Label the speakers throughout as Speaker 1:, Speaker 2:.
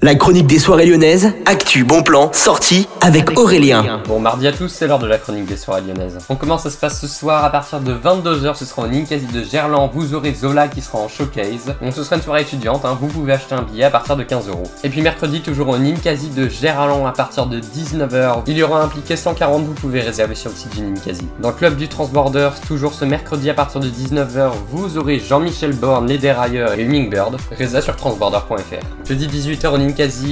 Speaker 1: La chronique des soirées lyonnaises, actu, bon plan, sortie avec Aurélien.
Speaker 2: Bon, mardi à tous, c'est l'heure de la chronique des soirées lyonnaises. On commence, ça se passe ce soir à partir de 22h, ce sera au Ninkasi de Gerland, vous aurez Zola qui sera en showcase. Donc ce sera une soirée étudiante, hein. vous pouvez acheter un billet à partir de 15 euros. Et puis mercredi, toujours au Ninkasi de Gerland à partir de 19h, il y aura un impliqué 140, vous pouvez réserver sur le site du Ninkasi. Dans le club du Transborders, toujours ce mercredi à partir de 19h, vous aurez Jean-Michel Born, les dérailleurs et Hummingbird, réservé sur transborder.fr. Jeudi 18h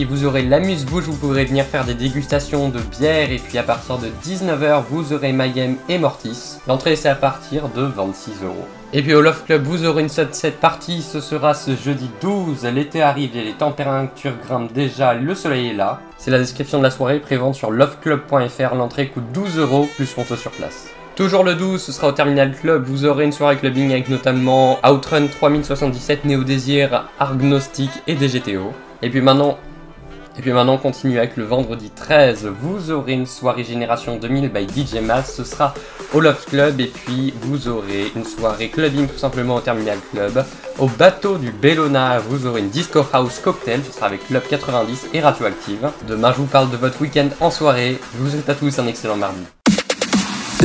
Speaker 2: vous aurez l'amuse-bouche, vous pourrez venir faire des dégustations de bière et puis à partir de 19h, vous aurez Mayhem et Mortis. L'entrée c'est à partir de 26 euros. Et puis au Love Club, vous aurez une sunset partie, ce sera ce jeudi 12, l'été arrive et les températures grimpent déjà, le soleil est là. C'est la description de la soirée, prévente sur loveclub.fr, l'entrée coûte 12 euros plus sponsor sur place. Toujours le 12, ce sera au Terminal Club. Vous aurez une soirée clubbing avec notamment Outrun 3077, Néo Désir, Argnostic et DGTO. Et puis maintenant, et puis maintenant, on continue avec le vendredi 13. Vous aurez une soirée Génération 2000 by DJ Mass. Ce sera au Love Club. Et puis, vous aurez une soirée clubbing tout simplement au Terminal Club. Au bateau du Bellona, vous aurez une Disco House Cocktail. Ce sera avec Club 90 et Radioactive. Demain, je vous parle de votre week-end en soirée. Je vous souhaite à tous un excellent mardi.